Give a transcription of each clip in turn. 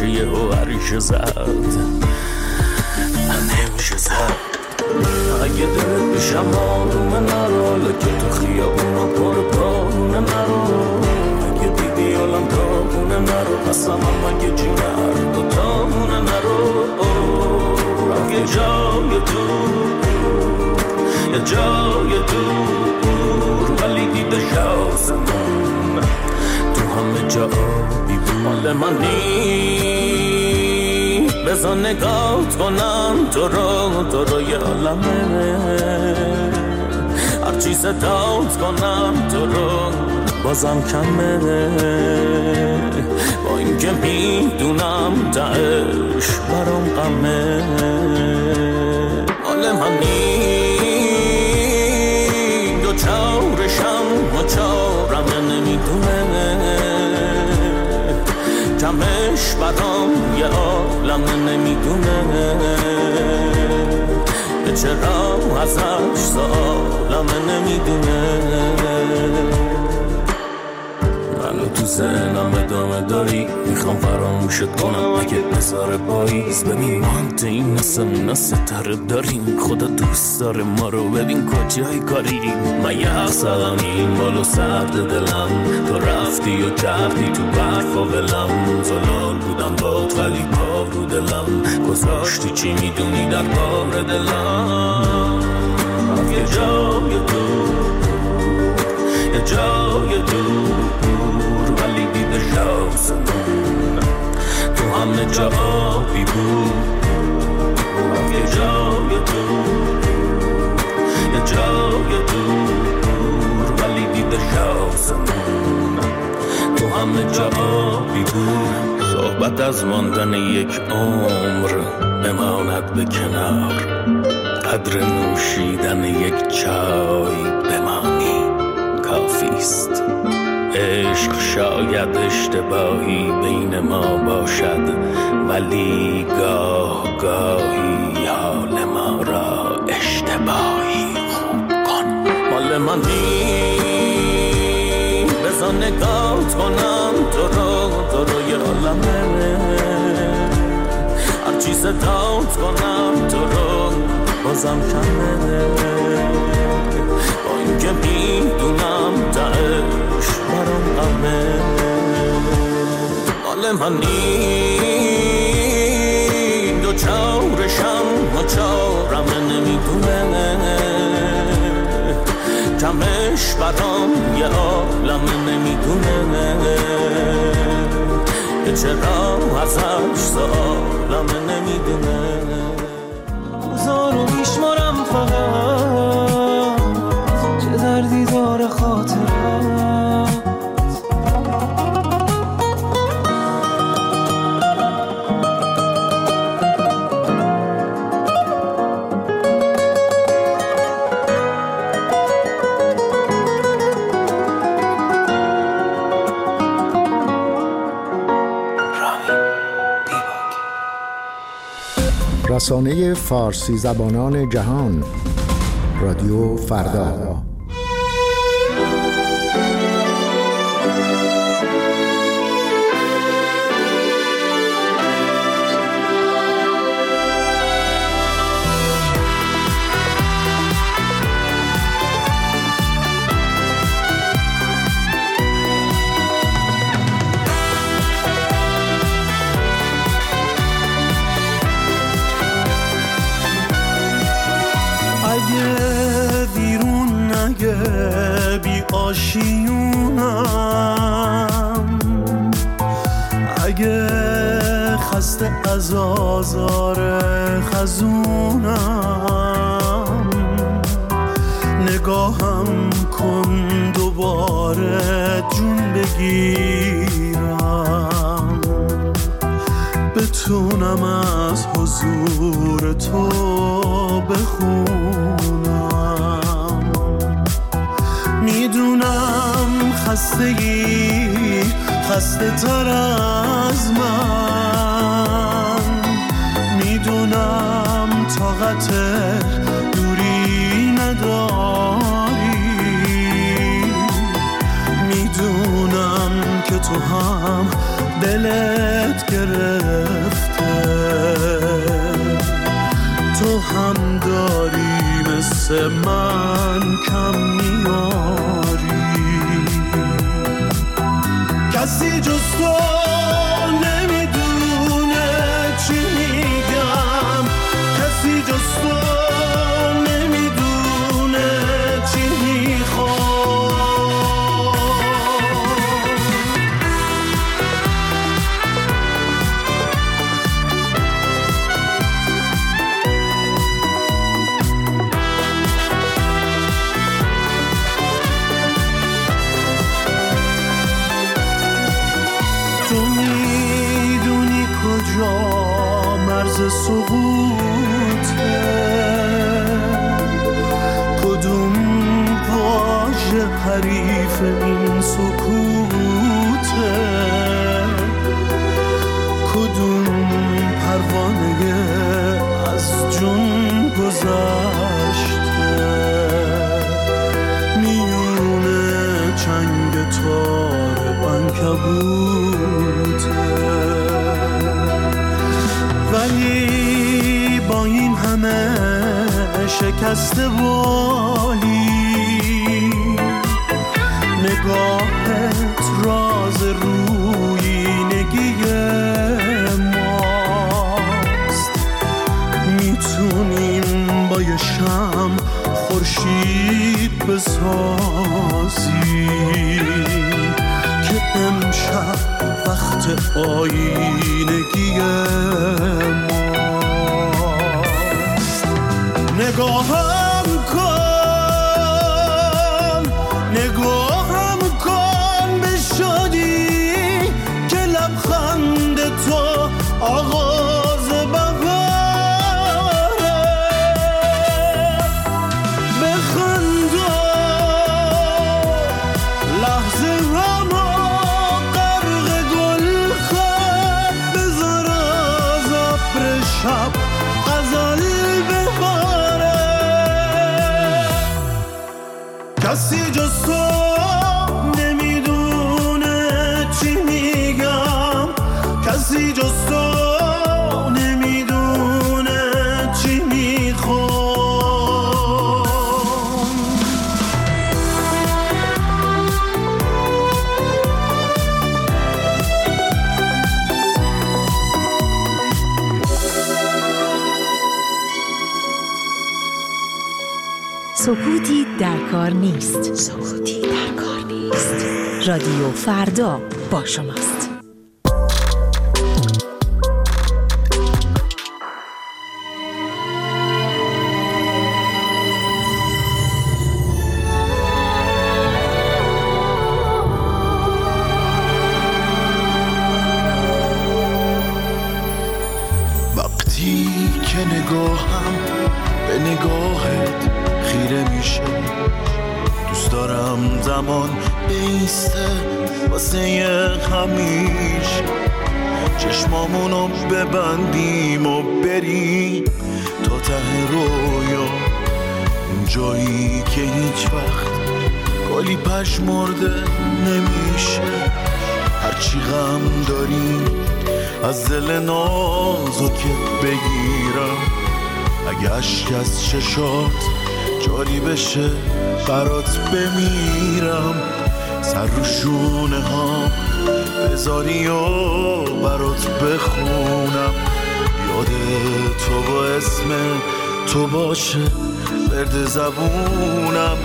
میشه یه هریشه زد. نمیشه زد. اگه دلت بشم آرومه نرو که تو خیابون پر پارونه نرو اگه دیدی عالم تابونه نرو هم اگه جیگر دو تامونه نرو اگه جای دور یه جای دور همه جا بی مال منی بزن نگات کنم تو رو تو رو یه عالمه. هرچی ستات کنم تو رو بازم کمه. با اینکه می‌دونم تش برام غمه. مال منی کمش برام یه عالم نمی‌دونه. چرا ازش سالم نمی‌دونه. تو ادامه داری. می‌خوام فراموشت کنم اگه بذار پاییز. ببین مانت این نسم ستاره داریم. خدا دوست داره ما رو. ببین کجای کاری؟ من یه حق این بالو سرد دلم. تو رفتی و کردی تو برف و ولم. زلال بودم باد ولی پا رو دلم. گذاشتی چی می‌دونی در بار دلم. یه جای دور یه جای دور دیده شاسمون تو همه جا آبی بود. یه جای دور. یه جای دور. ولی دیده شاسمون تو همه جا آبی بود. صحبت از ماندن یک عمر بماند به کنار. قدر نوشیدن یک چای بمانی. کافیست عشق شاید اشتباهی بین ما باشد ولی گاه گاهی حال ما را اشتباهی خوب کن. مال منی بزن نگات کنم تو رو تو رو یه عالمه هرچی ستات کنم تو رو بازم کمه. با اینکه می‌دونم تش برام غمه. مال منی. دو چارشم و چارم نمی‌دونه. کمش برام یه عالم نمی‌دونه. که چرا ازش سالم نمی‌دونه. رسانه فارسی زبانان جهان. رادیو فردا. خزونم نگاهم کن دوباره جون بگیرم. بتونم از حضور تو بخونم. می‌دونم خستگی خسته تر از من. تو هم دلت گرفته. تو هم داری مثل من کم میاری. کسی جز تو sous vous. شم خورشید بسازی که امشب وقت آینگی نگاهم در کار نیست. سکوتی در کار نیست. رادیو فردا با شماست. زمان بیسته واسه همیشه چشمامونو ببندیم و بریم تا ته رویا جایی که هیچ وقت گلی مرده نمیشه. هرچی غم داریم از دل نازکت بگیرم. اگه عشق از چشات جاری بشه برات بمیرم. سر رو شونه ها بذاری و برات بخونم. یاد تو با اسم تو باشه برد زبونم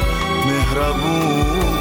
مهربونم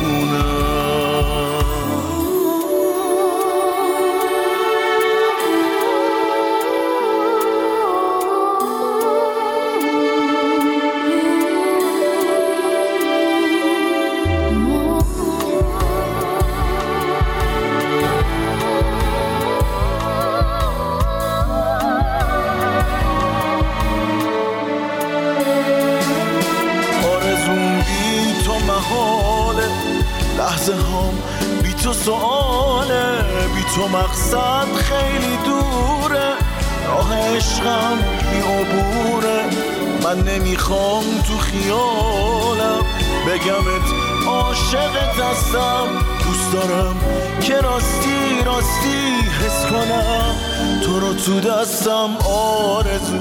دستم آرزو.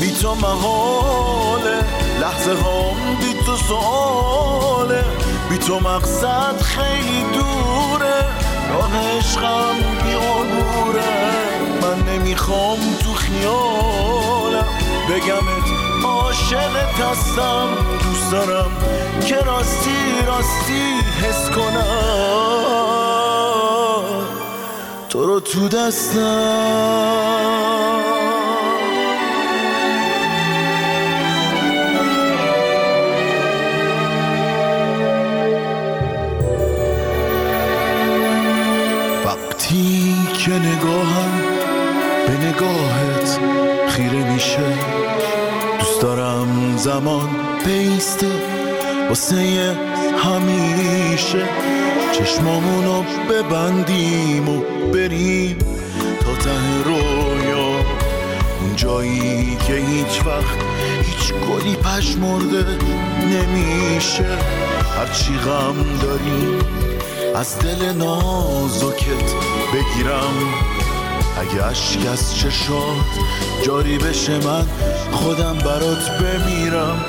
بی تو محاله. لحظه هم بی تو سواله. بی تو مقصد خیلی دوره. راه عشقم بی من نمی‌خوام تو خیالم. بگمت عاشقت هستم. دوست دارم که راستی راستی حس کنم. تو رو تو دستم. وقتی که نگاهم به نگاهت خیره میشه دوست دارم زمان بیسته واسه همیشه چشمامونو ببندیم و بریم تا ته رویا. اون جایی که هیچ وقت هیچ گلی پشمرده نمیشه. هرچی غم داریم از دل نازکت بگیرم. اگه اشک از چشات جاری بشه من خودم برات بمیرم.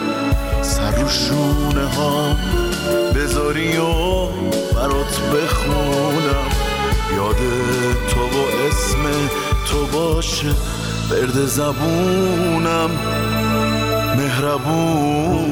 سر رو شونه ها بذاری و برات بخونم. یاد تو با اسم تو باشه. برد زبونم. مهربونم.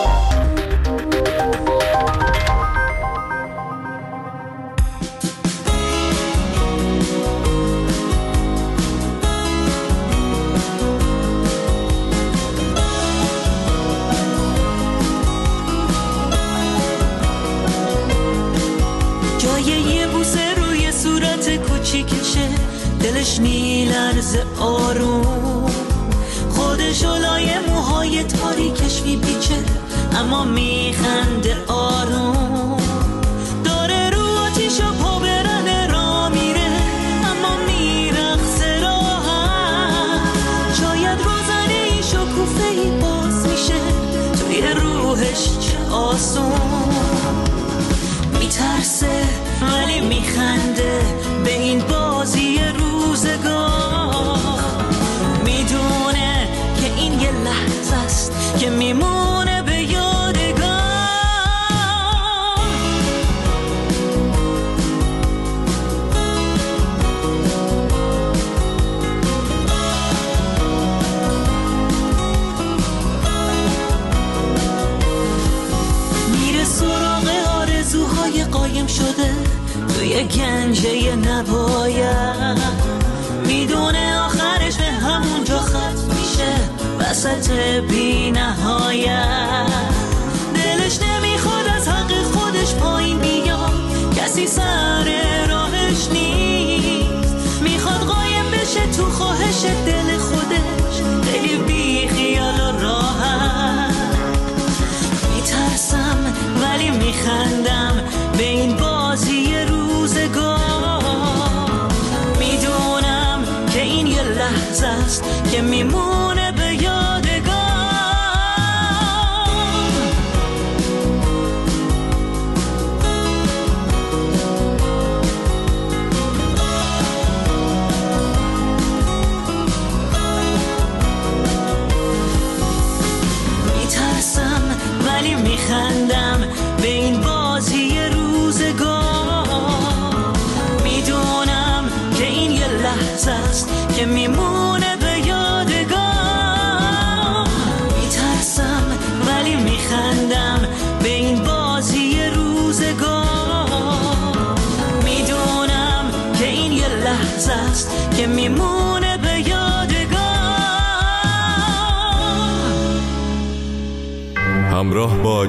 لحظه است که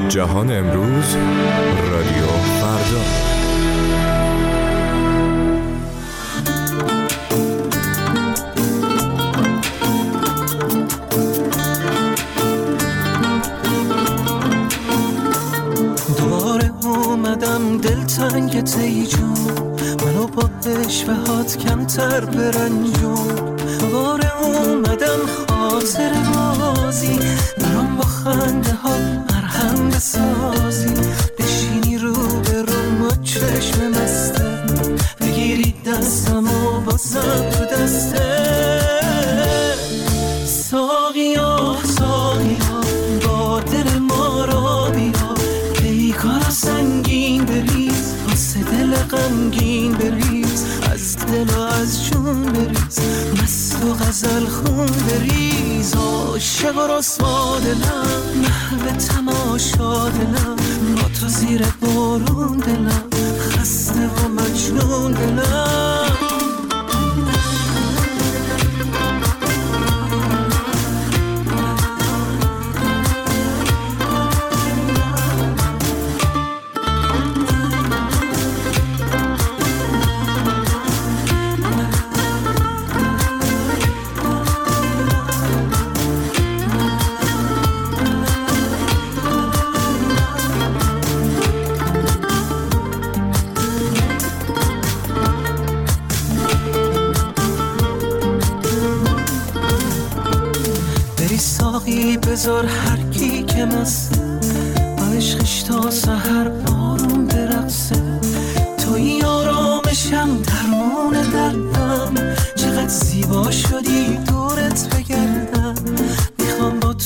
جهان امروز رادیو فردا. دوباره اومدم دلتنگ تیجون منو با عشوهات کمتر تماشا دلم با تو زیر بارون دلم. خسته و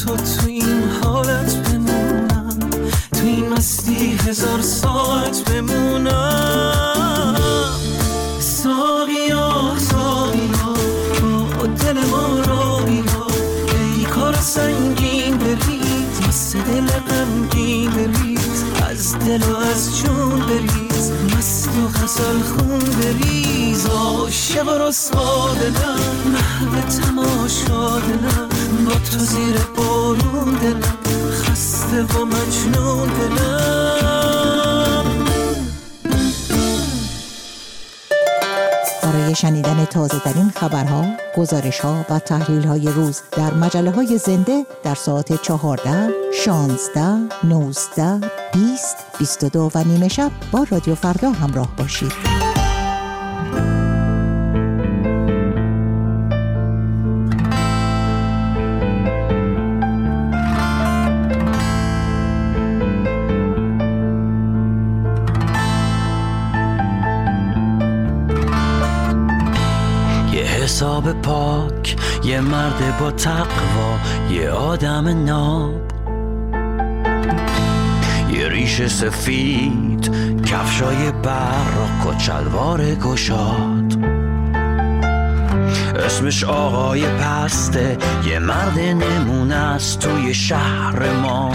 تو تو این حالت بمونم تو این مستی هزار ساعت بمونم. ساقیا ساقیا با دل ما را. بیا ای کار سنگین بریز واسه دل غمگین بریز از دل و از جون بریز مست و غزل خون بریز. عاشق و رسوا دلم محو تماشا دلم. با تو زیر بارون دلم خسته و مجنون دلم برای شنیدن تازه ترین خبرها، گزارش ها و تحلیل های روز در مجله های زنده در ساعت 14, 16, 19, 20, 22 و نیمه شب با رادیو فردا همراه باشید. با تقوا یه آدم ناب. یه ریش سفید کفشای براق و چلوار گشاد. اسمش آقای پسته یه مرد نمونه است توی شهر ما.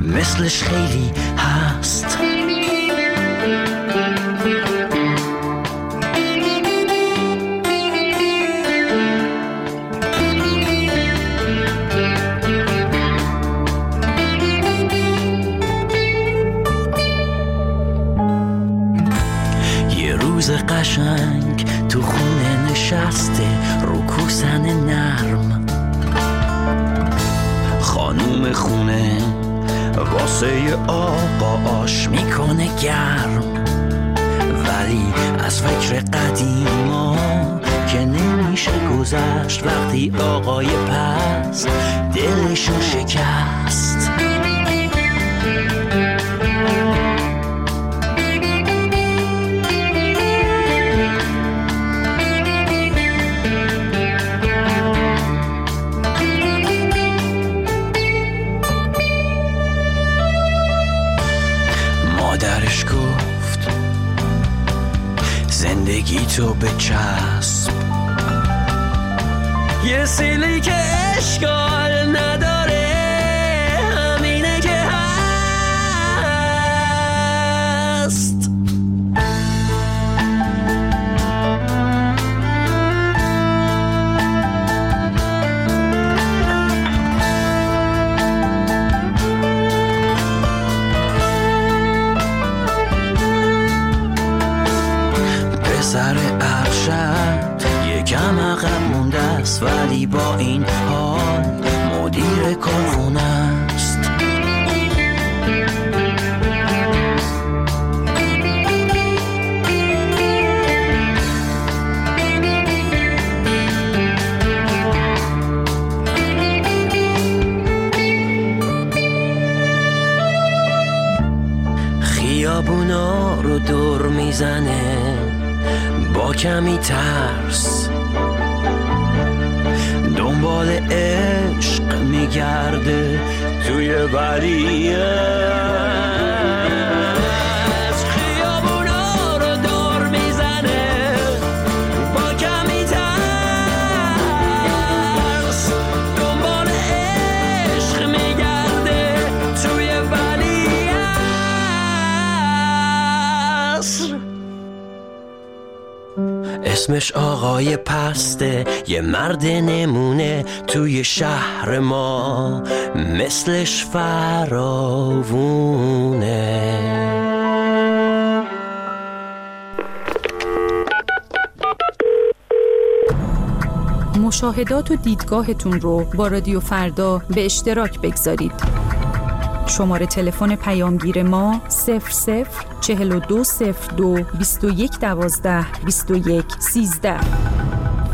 مثلش خیلی هست. روز قشنگ تو خونه نشسته رو کوسن نرم. خانوم خونه واسه آقا آش می‌کنه گرم. ولی از فکر قدیما که نمیشه گذشت وقتی آقای پست دلشو شکست. تو به چسب. یه سیلی که اشکال نداره. میگرده توی ولیه اسمش آقای پسته. یه مرد نمونه توی شهر ما. مثلش فراوونه. مشاهدات و دیدگاهتون رو با رادیو فردا به اشتراک بگذارید. شماره تلفن پیامگیر ما 00 4202 21 12 21 13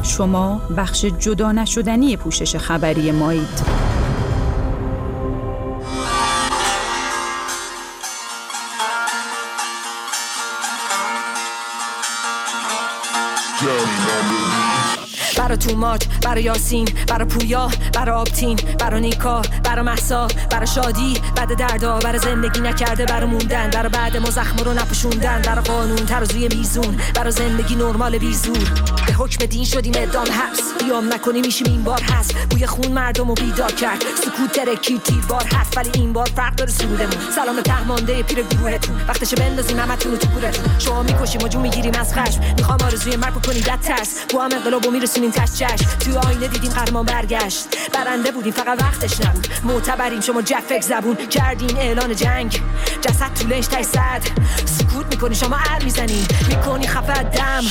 شما بخش جدا نشدنی پوشش خبری مایید. برا توماج برا یاسین برا پویا برا آبتین برا نیکا برا محسا برا شادی بعد دردا برا زندگی نکرده برا موندن برا بعد ما زخم رو نپشوندن برا قانون ترازوی میزون برا زندگی نرمال بیزور. به حکم دین شدیم ادام حبس. بیام نکنی میشیم این بار هست. بوی خون مردم رو بیدار کرد. سکوت ترکی تیر بار هست ولی این بار فرق داره سرودمون. سلام تهمانده پیر گروهتون. وقتش بندازیم همتون تو گورتون. شما می‌کشیم و جو می‌گیریم از خشم. می‌خوام آرزوی مرگ بکنی دت ترس. با هم انقلابو میرسونیم تش جشن. تو آینه دیدیم قهرمان برگشت. برنده بودیم فقط وقتش نبود. معتبریم شما جفک زبون. کردین اعلان جنگ. جسد تو لنج صد. سکوت می‌کنی شما ار می‌زنی. می‌کنی خفه دم.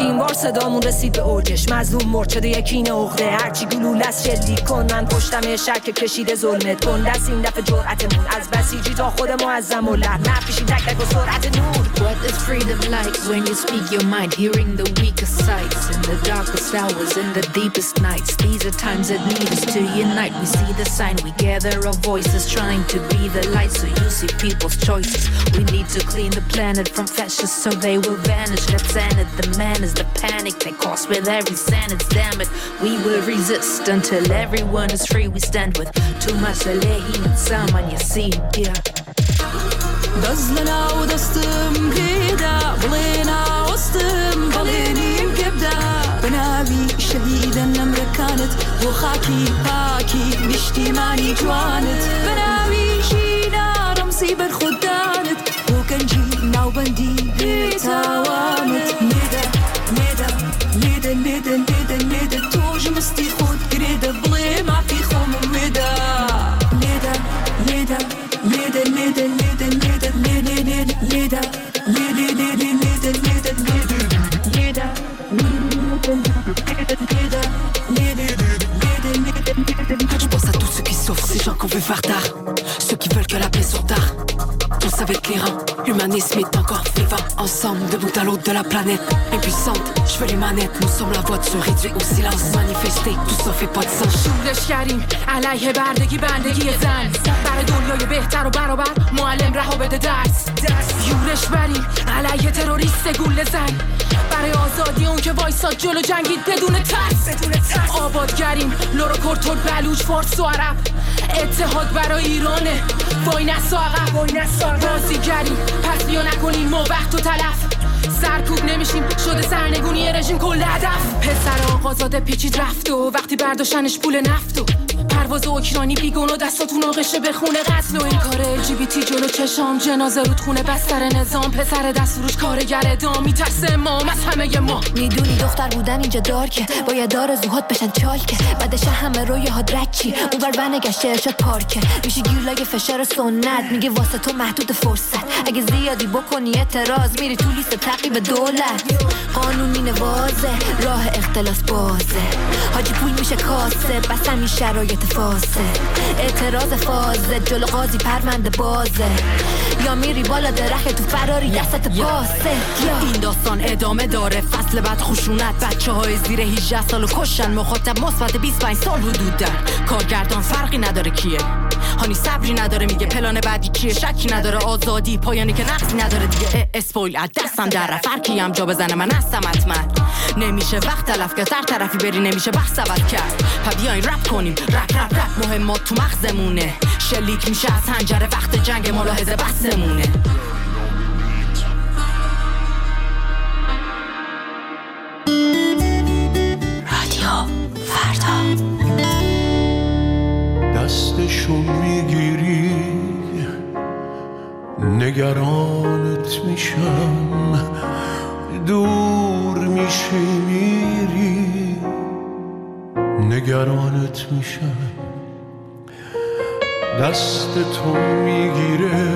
این بار صدامون رسید به اوجش مظلوم مرد شده یکی نقده هرچی گلول از شلیک کن من پشتم شک کشیده ظلمت کن دست این دفعه جرعتمون از بسیجی تا خود معظم و لحن نفیشی تک تک و سرعت نور What is freedom like when you speak your mind hearing the weakest sights in the darkest hours in the deepest nights these are times that need us to unite we see the sign we gather our voices trying to be the light so you see people's choices we need to clean the planet from fascists so they will vanish let's end it the man is the panic they cause with every sentence. Damn it, we will resist until everyone is free. We stand with too much Alehi and Saman Yassin. Yeah. دزلنا ودستم كده بلينا وسطم بلينيم كبدا بنابي شهيدا نمر كانت وخاكي باكي بشتي ماني جوانت بنابي à l'autre de la planète. Impuissante, je veux les manettes. Nous sommes la voix de se réduire au silence Manifester, tout ça fait pas de sens. شورش کردیم علیه بردگی بندگی زن برای دنیای بهتر و برابر معلم رها بده درس یورش بریم علیه تروریست گول زن برای آزادی اون که وایساد جلو جنگید بدون ترس آبادگریم لورو کرتور بلوچ فارس و عرب اتحاد برای ایرانه وای نسا عقب بازیگریم پس بیا نکنیم ما وقت و تلف سرکوب نمیشیم. شده سرنگونی رژیم کل هدف. پسر آقازاده پیچید رفت و وقتی برداشتنش پول نفت و پرواز اوکراینی بیگون و دستاتون آغشه به خونه قتل و این کار الژی جلو چشام. جنازه رود خونه بستر نظام. پسر دستوروش کارگر ادام. میترسه امام از همه ما. می‌دونی دختر بودن اینجا دارکه. باید دار زوهات بشن چالکه. بعدش همه روی ها درکی اون بر بنگشته ارشاد پارکه. میشه گیر فشار سنت. میگه واسه تو محدود فرصت. اگه زیادی بکنی اعتراض میری تو لیست تعقیب دولت. قانون مینه واضح راه اختلاس بازه. حاجی پول میشه کاسه. بس همین شرایط فاسه. اعتراض فازه جلو قاضی پرونده بازه. یا میری بالا درخت تو فراری دستت باسه این داستان ادامه داره. فصل بعد خشونت. بچه های زیر 18 سال و کشن مخاطب مثبت 25 سال حدود در کارگردان فرقی نداره کیه. هانی صبری نداره میگه پلان بعدی چیه شکی نداره آزادی پایانی که نقصی نداره دیگه. اسپویل از دستم در رفر کیم جا بزنه من هستم حتما نمیشه وقت تلف که سر طرفی بری نمیشه بحث عوض کرد. پا بیاین رپ کنیم. رپ رپ رپ مهمات تو مغزمونه. شلیک میشه از هنجره وقت جنگ ملاحظه بسمونه نگرانت میشم. دور میشی میری. نگرانت میشم. دست تو می‌گیره.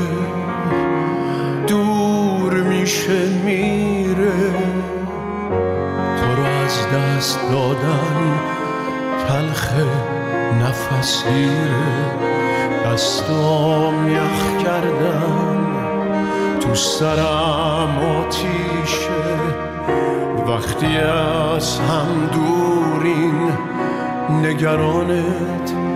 دور میشه میره. تو رو از دست دادن تلخه نفس گیره دستام یخ کردن. تو سرم آتیشه. وقتی از هم دورین نگرانت